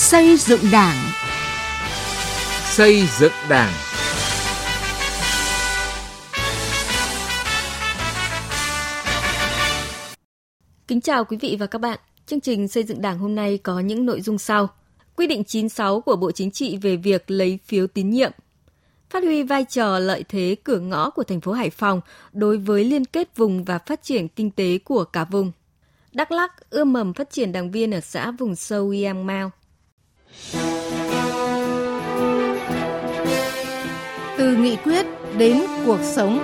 Xây dựng Đảng. Xây dựng Đảng. Kính chào quý vị và các bạn. Chương trình xây dựng Đảng hôm nay có những nội dung sau. Quy định 96 của Bộ Chính trị về việc lấy phiếu tín nhiệm. Phát huy vai trò lợi thế cửa ngõ của thành phố Hải Phòng đối với liên kết vùng và phát triển kinh tế của cả vùng. Đắk Lắk ươm mầm phát triển đảng viên ở xã vùng sâu Yang Mao. Từ nghị quyết đến cuộc sống.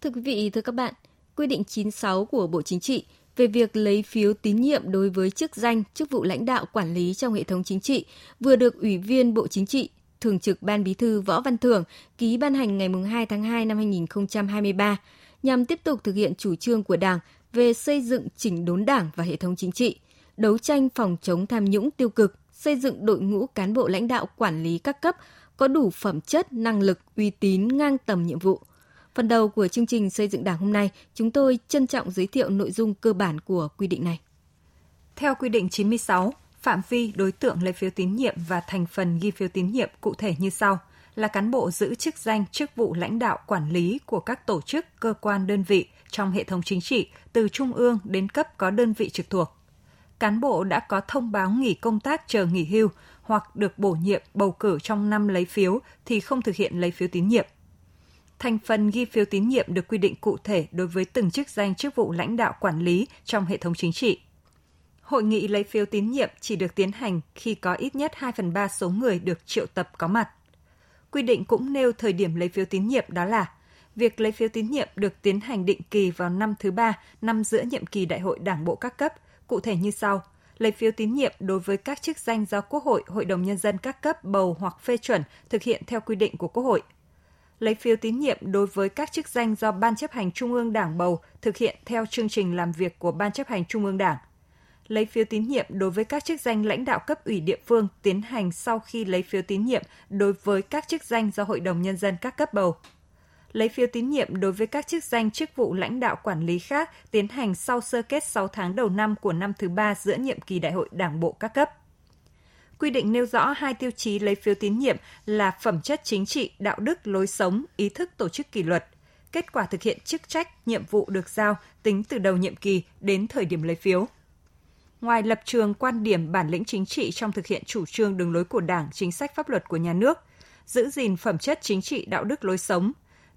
Thưa quý vị, thưa các bạn, quy định 96 của Bộ Chính trị về việc lấy phiếu tín nhiệm đối với chức danh, chức vụ lãnh đạo quản lý trong hệ thống chính trị vừa được Ủy viên Bộ Chính trị, Thường trực Ban Bí thư Võ Văn Thưởng ký ban hành ngày 2 tháng 2 năm 2023 nhằm tiếp tục thực hiện chủ trương của Đảng về xây dựng chỉnh đốn Đảng và hệ thống chính trị, đấu tranh phòng chống tham nhũng tiêu cực, xây dựng đội ngũ cán bộ lãnh đạo quản lý các cấp có đủ phẩm chất, năng lực, uy tín ngang tầm nhiệm vụ – Phần đầu của chương trình xây dựng Đảng hôm nay, chúng tôi trân trọng giới thiệu nội dung cơ bản của quy định này. Theo quy định 96, phạm vi đối tượng lấy phiếu tín nhiệm và thành phần ghi phiếu tín nhiệm cụ thể như sau là cán bộ giữ chức danh, chức vụ lãnh đạo quản lý của các tổ chức, cơ quan đơn vị trong hệ thống chính trị, từ trung ương đến cấp có đơn vị trực thuộc. Cán bộ đã có thông báo nghỉ công tác chờ nghỉ hưu hoặc được bổ nhiệm, bầu cử trong năm lấy phiếu thì không thực hiện lấy phiếu tín nhiệm – thành phần ghi phiếu tín nhiệm được quy định cụ thể đối với từng chức danh chức vụ lãnh đạo quản lý trong hệ thống chính trị. Hội nghị lấy phiếu tín nhiệm chỉ được tiến hành khi có ít nhất 2 phần 3 số người được triệu tập có mặt. Quy định cũng nêu thời điểm lấy phiếu tín nhiệm đó là việc lấy phiếu tín nhiệm được tiến hành định kỳ vào năm thứ ba, năm giữa nhiệm kỳ đại hội đảng bộ các cấp, cụ thể như sau. Lấy phiếu tín nhiệm đối với các chức danh do Quốc hội, Hội đồng Nhân dân các cấp bầu hoặc phê chuẩn thực hiện theo quy định của Quốc hội – lấy phiếu tín nhiệm đối với các chức danh do Ban chấp hành Trung ương Đảng bầu thực hiện theo chương trình làm việc của Ban chấp hành Trung ương Đảng. Lấy phiếu tín nhiệm đối với các chức danh lãnh đạo cấp ủy địa phương tiến hành sau khi lấy phiếu tín nhiệm đối với các chức danh do Hội đồng Nhân dân các cấp bầu. Lấy phiếu tín nhiệm đối với các chức danh chức vụ lãnh đạo quản lý khác tiến hành sau sơ kết 6 tháng đầu năm của năm thứ ba giữa nhiệm kỳ đại hội đảng bộ các cấp quy định nêu rõ hai tiêu chí lấy phiếu tín nhiệm là phẩm chất chính trị, đạo đức, lối sống, ý thức tổ chức kỷ luật, kết quả thực hiện chức trách, nhiệm vụ được giao tính từ đầu nhiệm kỳ đến thời điểm lấy phiếu. Ngoài lập trường quan điểm bản lĩnh chính trị trong thực hiện chủ trương đường lối của Đảng, chính sách pháp luật của nhà nước, giữ gìn phẩm chất chính trị, đạo đức lối sống,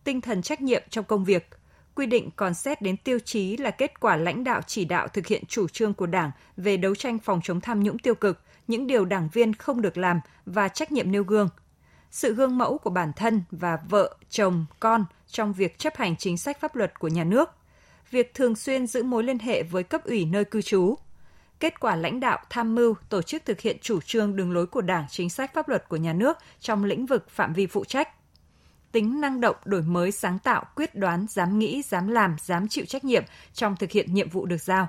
tinh thần trách nhiệm trong công việc, quy định còn xét đến tiêu chí là kết quả lãnh đạo chỉ đạo thực hiện chủ trương của Đảng về đấu tranh phòng chống tham nhũng tiêu cực, những điều đảng viên không được làm và trách nhiệm nêu gương. Sự gương mẫu của bản thân và vợ, chồng, con trong việc chấp hành chính sách pháp luật của nhà nước. Việc thường xuyên giữ mối liên hệ với cấp ủy nơi cư trú. Kết quả lãnh đạo tham mưu tổ chức thực hiện chủ trương đường lối của Đảng, chính sách pháp luật của nhà nước trong lĩnh vực phạm vi phụ trách tính năng động, đổi mới, sáng tạo, quyết đoán, dám nghĩ, dám làm, dám chịu trách nhiệm trong thực hiện nhiệm vụ được giao.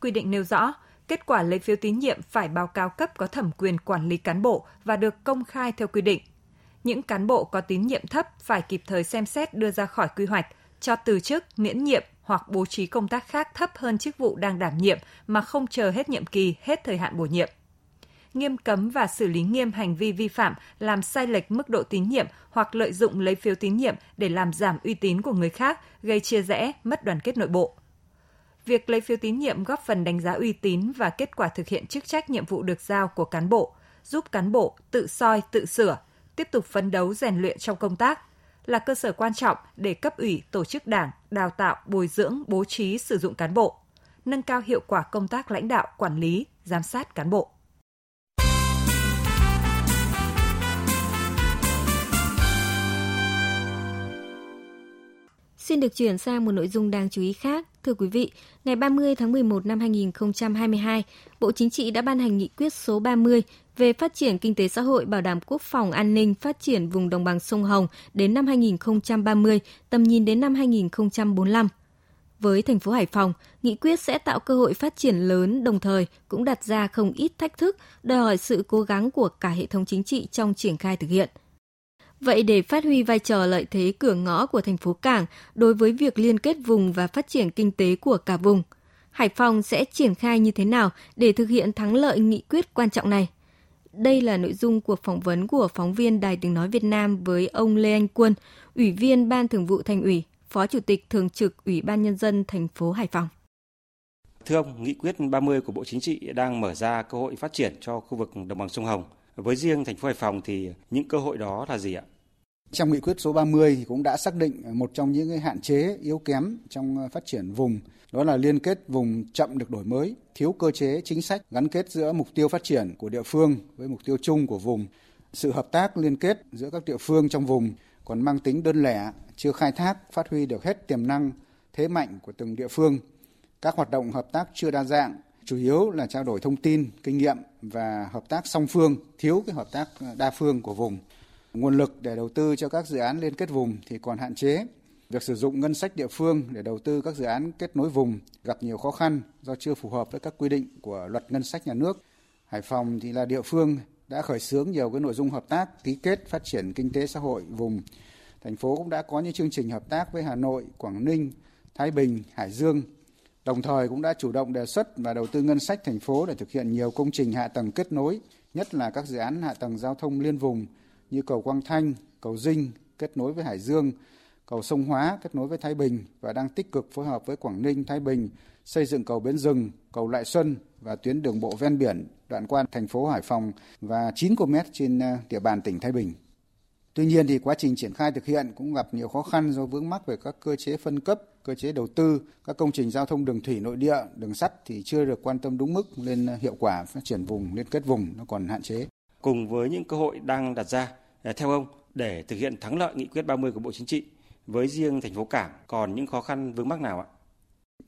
Quy định nêu rõ, kết quả lấy phiếu tín nhiệm phải báo cáo cấp có thẩm quyền quản lý cán bộ và được công khai theo quy định. Những cán bộ có tín nhiệm thấp phải kịp thời xem xét đưa ra khỏi quy hoạch, cho từ chức, miễn nhiệm hoặc bố trí công tác khác thấp hơn chức vụ đang đảm nhiệm mà không chờ hết nhiệm kỳ, hết thời hạn bổ nhiệm nghiêm cấm và xử lý nghiêm hành vi vi phạm làm sai lệch mức độ tín nhiệm hoặc lợi dụng lấy phiếu tín nhiệm để làm giảm uy tín của người khác, gây chia rẽ, mất đoàn kết nội bộ. Việc lấy phiếu tín nhiệm góp phần đánh giá uy tín và kết quả thực hiện chức trách nhiệm vụ được giao của cán bộ, giúp cán bộ tự soi, tự sửa, tiếp tục phấn đấu rèn luyện trong công tác, là cơ sở quan trọng để cấp ủy, tổ chức đảng, đào tạo, bồi dưỡng, bố trí sử dụng cán bộ, nâng cao hiệu quả công tác lãnh đạo, quản lý, giám sát cán bộ. Xin được chuyển sang một nội dung đáng chú ý khác. Thưa quý vị, ngày 30 tháng 11 năm 2022, Bộ Chính trị đã ban hành nghị quyết số 30 về phát triển kinh tế xã hội bảo đảm quốc phòng an ninh phát triển vùng đồng bằng sông Hồng đến năm 2030, tầm nhìn đến năm 2045. Với thành phố Hải Phòng, nghị quyết sẽ tạo cơ hội phát triển lớn đồng thời cũng đặt ra không ít thách thức, đòi hỏi sự cố gắng của cả hệ thống chính trị trong triển khai thực hiện – Vậy để phát huy vai trò lợi thế cửa ngõ của thành phố cảng đối với việc liên kết vùng và phát triển kinh tế của cả vùng, Hải Phòng sẽ triển khai như thế nào để thực hiện thắng lợi nghị quyết quan trọng này? Đây là nội dung cuộc phỏng vấn của phóng viên Đài Tiếng Nói Việt Nam với ông Lê Anh Quân, Ủy viên Ban Thường vụ Thành ủy, Phó Chủ tịch Thường trực Ủy ban Nhân dân thành phố Hải Phòng. Thưa ông, nghị quyết 30 của Bộ Chính trị đang mở ra cơ hội phát triển cho khu vực đồng bằng sông Hồng. Với riêng thành phố Hải Phòng thì những cơ hội đó là gì ạ? Trong nghị quyết số 30 thì cũng đã xác định một trong những cái hạn chế yếu kém trong ờ, phát triển vùng đó là liên kết vùng chậm được đổi mới, thiếu cơ chế chính sách gắn kết giữa mục tiêu phát triển của địa phương với mục tiêu chung của vùng. Sự hợp tác liên kết giữa các địa phương trong vùng còn mang tính đơn lẻ, chưa khai thác, phát huy được hết tiềm năng, thế mạnh của từng địa phương. Các hoạt động hợp tác chưa đa dạng, chủ yếu là trao đổi thông tin, kinh nghiệm và hợp tác song phương, thiếu cái hợp tác ờ, đa phương của vùng. Nguồn lực để đầu tư cho các dự án liên kết vùng thì còn hạn chế. Việc sử dụng ngân sách địa phương để đầu tư các dự án kết nối vùng gặp nhiều khó khăn do chưa phù hợp với các quy định của luật ngân sách nhà nước. Hải Phòng thì là địa phương đã khởi xướng nhiều cái nội dung hợp tác ký kết phát triển kinh tế xã hội vùng. Thành phố cũng đã có những chương trình hợp tác với Hà Nội, Quảng Ninh, Thái Bình, Hải Dương. Đồng thời cũng đã chủ động đề xuất và đầu tư ngân sách thành phố để thực hiện nhiều công trình hạ tầng kết nối, nhất là các dự án hạ tầng giao thông liên vùng như cầu Quang Thanh, cầu Dinh kết nối với Hải Dương, cầu sông Hóa kết nối với Thái Bình và đang tích cực phối hợp với Quảng Ninh, Thái Bình xây dựng cầu Bến Rừng, cầu Lại Xuân và tuyến đường bộ ven biển đoạn qua thành phố Hải Phòng và 9 km trên ờ, địa bàn tỉnh Thái Bình. Tuy nhiên thì quá trình triển khai thực hiện cũng gặp nhiều khó khăn do vướng mắc về các cơ chế phân cấp, cơ chế đầu tư, các công trình giao thông đường thủy nội địa, đường sắt thì chưa được quan tâm đúng mức nên hiệu quả phát triển vùng liên kết vùng nó còn hạn chế. Cùng với những cơ hội đang đặt ra, ờ, theo ông, để thực hiện thắng lợi nghị quyết 30 của Bộ Chính trị, với riêng thành phố Cảng còn những khó khăn vướng mắc nào ạ?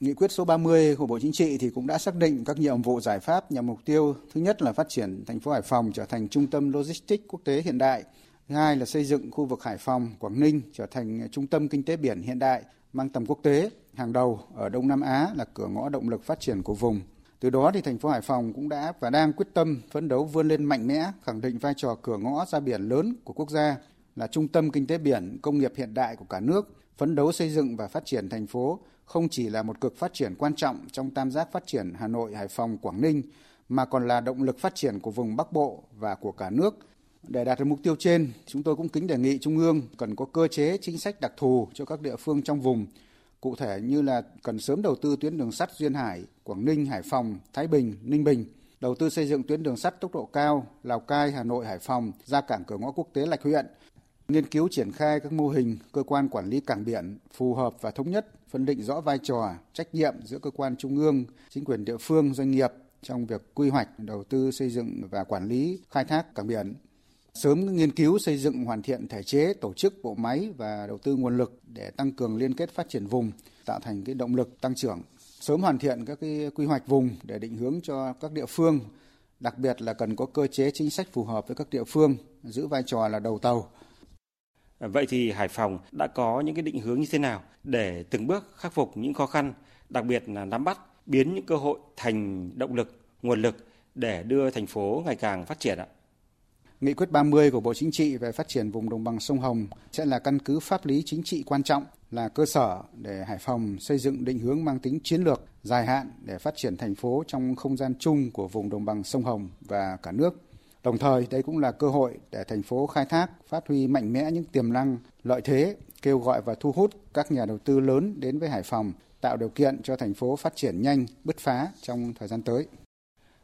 Nghị quyết số 30 của Bộ Chính trị thì cũng đã xác định các nhiệm vụ giải pháp nhằm mục tiêu thứ nhất là phát triển thành phố Hải Phòng trở thành trung tâm logistics quốc tế hiện đại, thứ hai là xây dựng khu vực Hải Phòng, Quảng Ninh trở thành trung tâm kinh tế biển hiện đại mang tầm quốc tế hàng đầu ở Đông Nam Á là cửa ngõ động lực phát triển của vùng. Từ đó thì thành phố Hải Phòng cũng đã và đang quyết tâm phấn đấu vươn lên mạnh mẽ, khẳng định vai trò cửa ngõ ra biển lớn của quốc gia, là trung tâm kinh tế biển công nghiệp hiện đại của cả nước, phấn đấu xây dựng và phát triển thành phố không chỉ là một cực phát triển quan trọng trong tam giác phát triển Hà Nội, Hải Phòng, Quảng Ninh, mà còn là động lực phát triển của vùng Bắc Bộ và của cả nước. Để đạt được mục tiêu trên, chúng tôi cũng kính đề nghị Trung ương cần có cơ chế chính sách đặc thù cho các địa phương trong vùng, cụ thể như là cần sớm đầu tư tuyến đường sắt Duyên Hải, Quảng Ninh, Hải Phòng, Thái Bình, Ninh Bình, đầu tư xây dựng tuyến đường sắt tốc độ cao Lào Cai, Hà Nội, Hải Phòng ra cảng cửa ngõ quốc tế Lạch Huyện, nghiên cứu triển khai các mô hình cơ quan quản lý cảng biển phù hợp và thống nhất, phân định rõ vai trò, trách nhiệm giữa cơ quan trung ương, chính quyền địa phương, doanh nghiệp trong việc quy hoạch, đầu tư xây dựng và quản lý khai thác cảng biển. Sớm nghiên cứu xây dựng hoàn thiện thể chế, tổ chức bộ máy và đầu tư nguồn lực để tăng cường liên kết phát triển vùng, tạo thành cái động lực tăng trưởng. Sớm hoàn thiện các cái quy hoạch vùng để định hướng cho các địa phương, đặc biệt là cần có cơ chế chính sách phù hợp với các địa phương, giữ vai trò là đầu tàu Vậy thì Hải Phòng đã có những cái định hướng như thế nào để từng bước khắc phục những khó khăn, đặc biệt là nắm bắt, biến những cơ hội thành động lực, nguồn lực để đưa thành phố ngày càng phát triển ạ? Nghị quyết 30 của Bộ Chính trị về phát triển vùng đồng bằng sông Hồng sẽ là căn cứ pháp lý chính trị quan trọng, là cơ sở để Hải Phòng xây dựng định hướng mang tính chiến lược dài hạn để phát triển thành phố trong không gian chung của vùng đồng bằng sông Hồng và cả nước. Đồng thời, đây cũng là cơ hội để thành phố khai thác, phát huy mạnh mẽ những tiềm năng, lợi thế, kêu gọi và thu hút các nhà đầu tư lớn đến với Hải Phòng, tạo điều kiện cho thành phố phát triển nhanh, bứt phá trong thời gian tới.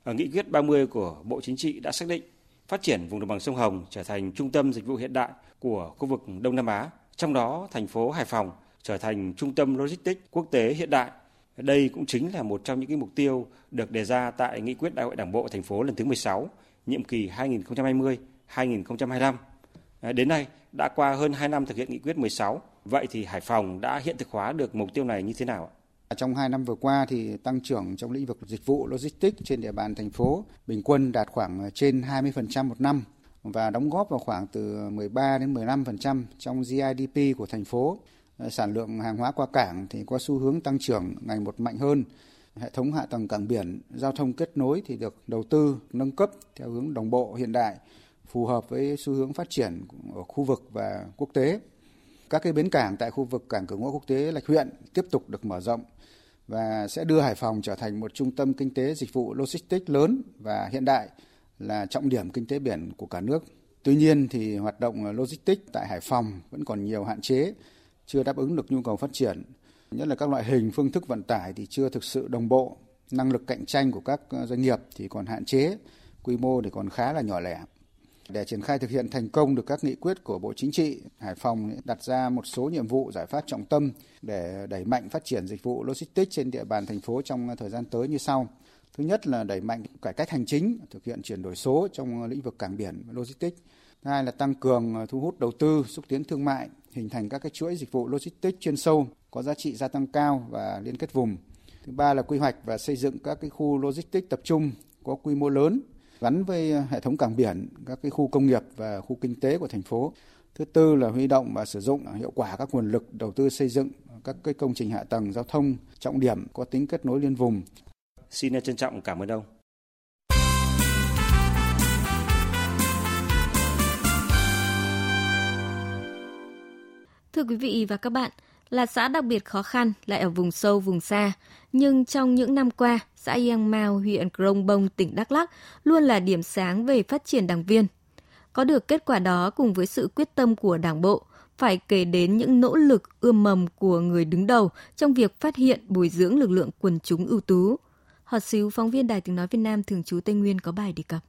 Ở nghị quyết 30 của Bộ Chính trị đã xác định phát triển vùng đồng bằng sông Hồng trở thành trung tâm dịch vụ hiện đại của khu vực Đông Nam Á, trong đó thành phố Hải Phòng trở thành trung tâm logistics quốc tế hiện đại. Đây cũng chính là một trong những cái mục tiêu được đề ra tại nghị quyết Đại hội Đảng bộ thành phố lần thứ 16 nhiệm kỳ 2020-2025. À, đến nay đã qua hơn 2 năm thực hiện nghị quyết 16. Vậy thì Hải Phòng đã hiện thực hóa được mục tiêu này như thế nào ạ? Trong 2 năm vừa qua thì tăng trưởng trong lĩnh vực dịch vụ logistics trên địa bàn thành phố bình quân đạt khoảng ờ, trên 20% một năm và đóng góp vào khoảng từ 13 đến 15% trong GDP của thành phố. Ờ, sản lượng hàng hóa qua cảng thì có xu hướng tăng trưởng ngày một mạnh hơn hệ thống hạ tầng cảng biển, giao thông kết nối thì được đầu tư nâng cấp theo hướng đồng bộ hiện đại, phù hợp với xu hướng phát triển ở khu vực và quốc tế. Các cái bến cảng tại khu vực cảng cửa ngõ quốc tế Lạch Huyện tiếp tục được mở rộng và sẽ đưa Hải Phòng trở thành một trung tâm kinh tế dịch vụ logistics lớn và hiện đại là trọng điểm kinh tế biển của cả nước. Tuy nhiên thì hoạt động logistics tại Hải Phòng vẫn còn nhiều hạn chế, chưa đáp ứng được nhu cầu phát triển, nhất là các loại hình phương thức vận tải thì chưa thực sự đồng bộ, năng lực cạnh tranh của các doanh nghiệp thì còn hạn chế, quy mô thì còn khá là nhỏ lẻ. Để triển khai thực hiện thành công được các nghị quyết của Bộ Chính trị, Hải Phòng đặt ra một số nhiệm vụ giải pháp trọng tâm để đẩy mạnh phát triển dịch vụ logistics trên địa bàn thành phố trong thời gian tới như sau. Thứ nhất là đẩy mạnh cải cách hành chính, thực hiện chuyển đổi số trong lĩnh vực cảng biển và logistics. Thứ hai là tăng cường thu hút đầu tư, xúc tiến thương mại, hình thành các cái chuỗi dịch vụ logistics chuyên sâu, có giá trị gia tăng cao và liên kết vùng. Thứ ba là quy hoạch và xây dựng các cái khu logistics tập trung có quy mô lớn gắn với hệ thống cảng biển, các cái khu công nghiệp và khu kinh tế của thành phố. Thứ tư là huy động và sử dụng hiệu quả các nguồn lực đầu tư xây dựng các cái công trình hạ tầng giao thông trọng điểm có tính kết nối liên vùng. Xin trân trọng cảm ơn ông. Thưa quý vị và các bạn, là xã đặc biệt khó khăn lại ở vùng sâu vùng xa, nhưng trong những năm qua, xã Yang Mao, huyện Krông Bông, tỉnh Đắk Lắk luôn là điểm sáng về phát triển đảng viên. Có được kết quả đó cùng với sự quyết tâm của Đảng bộ, phải kể đến những nỗ lực ươm mầm của người đứng đầu trong việc phát hiện bồi dưỡng lực lượng quần chúng ưu tú. Họt xíu phóng viên Đài tiếng nói Việt Nam thường trú Tây Nguyên có bài đề cập.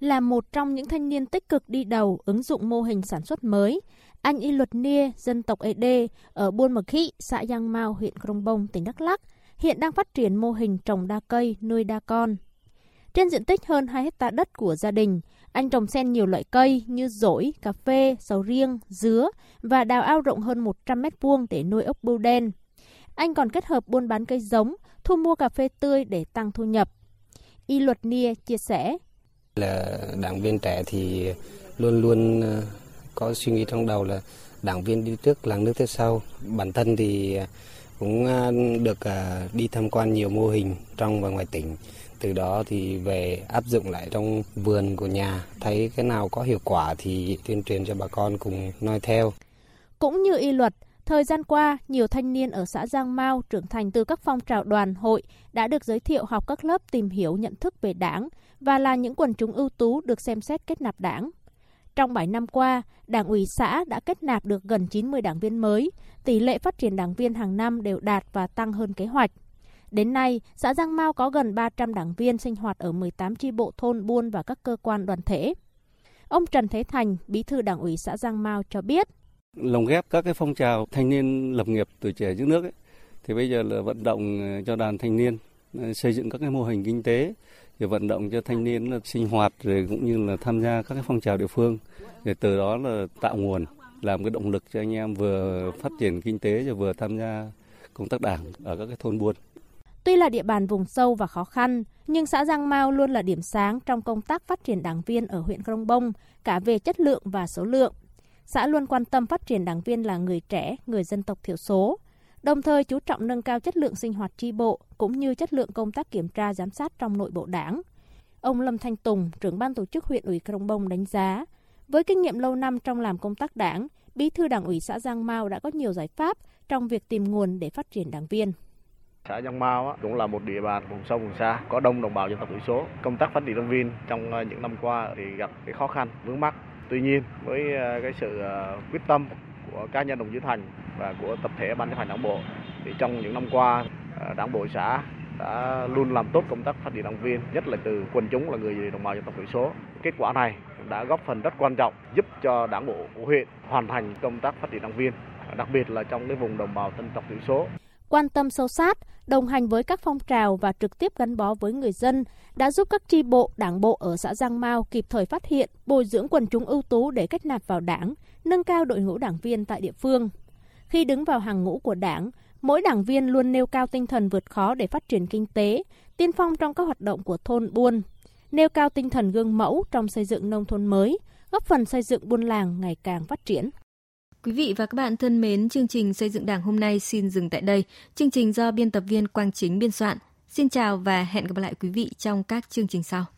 Là một trong những thanh niên tích cực đi đầu ứng dụng mô hình sản xuất mới, anh Y Luật Nia, dân tộc Ede, ở Buôn Mực Khị, xã Giang Mao, huyện Krông Bông, tỉnh Đắk Lắk, hiện đang phát triển mô hình trồng đa cây, nuôi đa con. Trên diện tích hơn 2 hecta đất của gia đình, anh trồng xen nhiều loại cây như dỗi, cà phê, sầu riêng, dứa và đào ao rộng hơn 100 mét vuông để nuôi ốc bươu đen. Anh còn kết hợp buôn bán cây giống, thu mua cà phê tươi để tăng thu nhập. Y Luật Nia chia sẻ. Là đảng viên trẻ thì luôn luôn ờ, có suy nghĩ trong đầu là đảng viên đi trước làng nước theo sau. Bản thân thì ờ, cũng ờ, được đi tham quan nhiều mô hình trong và ngoài tỉnh. Từ đó thì về áp dụng lại trong vườn của nhà, thấy cái nào có hiệu quả thì tuyên truyền cho bà con cùng noi theo. Cũng như y luật, Thời gian qua, nhiều thanh niên ở xã Giang Mao trưởng thành từ các phong trào đoàn hội đã được giới thiệu học các lớp tìm hiểu nhận thức về đảng và là những quần chúng ưu tú được xem xét kết nạp đảng. Trong 7 năm qua, Đảng ủy xã đã kết nạp được gần 90 đảng viên mới, tỷ lệ phát triển đảng viên hàng năm đều đạt và tăng hơn kế hoạch. Đến nay, xã Giang Mao có gần 300 đảng viên sinh hoạt ở 18 chi bộ thôn buôn và các cơ quan đoàn thể. Ông Trần Thế Thành, bí thư đảng ủy xã Giang Mao cho biết, lồng ghép các cái phong trào thanh niên lập nghiệp tuổi trẻ giữ nước ấy, thì bây giờ là vận động ờ, cho đoàn thanh niên ờ, xây dựng các cái mô hình kinh tế để vận động cho thanh niên là sinh hoạt rồi cũng như là tham gia các cái phong trào địa phương để từ đó là tạo nguồn làm cái động lực cho anh em vừa phát triển kinh tế và vừa tham gia công tác đảng ở các cái thôn buôn. Tuy là địa bàn vùng sâu và khó khăn, nhưng xã Giang Mao luôn là điểm sáng trong công tác phát triển đảng viên ở huyện Krông Bông, cả về chất lượng và số lượng xã luôn quan tâm phát triển đảng viên là người trẻ, người dân tộc thiểu số, đồng thời chú trọng nâng cao chất lượng sinh hoạt tri bộ cũng như chất lượng công tác kiểm tra giám sát trong nội bộ đảng. Ông Lâm Thanh Tùng, trưởng ban tổ chức huyện ủy Krông Bông đánh giá, với kinh nghiệm lâu năm trong làm công tác đảng, Bí thư Đảng ủy xã Giang Mao đã có nhiều giải pháp trong việc tìm nguồn để phát triển đảng viên. Xã Giang Mao cũng là một địa bàn vùng sâu vùng xa, có đông đồng bào dân tộc thiểu số. Công tác phát triển đảng viên trong ờ, những năm qua thì gặp cái khó khăn, vướng mắt. Tuy nhiên với ờ, cái sự ờ, quyết tâm của cá nhân đồng chí Thành và của tập thể ban chấp hành đảng bộ thì trong những năm qua ờ, đảng bộ xã đã luôn làm tốt công tác phát triển đảng viên, nhất là từ quần chúng là người đồng bào dân tộc thiểu số. Kết quả này đã góp phần rất quan trọng giúp cho đảng bộ của huyện hoàn thành công tác phát triển đảng viên, đặc biệt là trong cái vùng đồng bào dân tộc thiểu số quan tâm sâu sát, đồng hành với các phong trào và trực tiếp gắn bó với người dân đã giúp các tri bộ, đảng bộ ở xã Giang Mao kịp thời phát hiện, bồi dưỡng quần chúng ưu tú để kết nạp vào đảng, nâng cao đội ngũ đảng viên tại địa phương. Khi đứng vào hàng ngũ của đảng, mỗi đảng viên luôn nêu cao tinh thần vượt khó để phát triển kinh tế, tiên phong trong các hoạt động của thôn buôn, nêu cao tinh thần gương mẫu trong xây dựng nông thôn mới, góp phần xây dựng buôn làng ngày càng phát triển. Quý vị và các bạn thân mến, chương trình xây dựng Đảng hôm nay xin dừng tại đây. Chương trình do biên tập viên Quang Chính biên soạn. Xin chào và hẹn gặp lại quý vị trong các chương trình sau.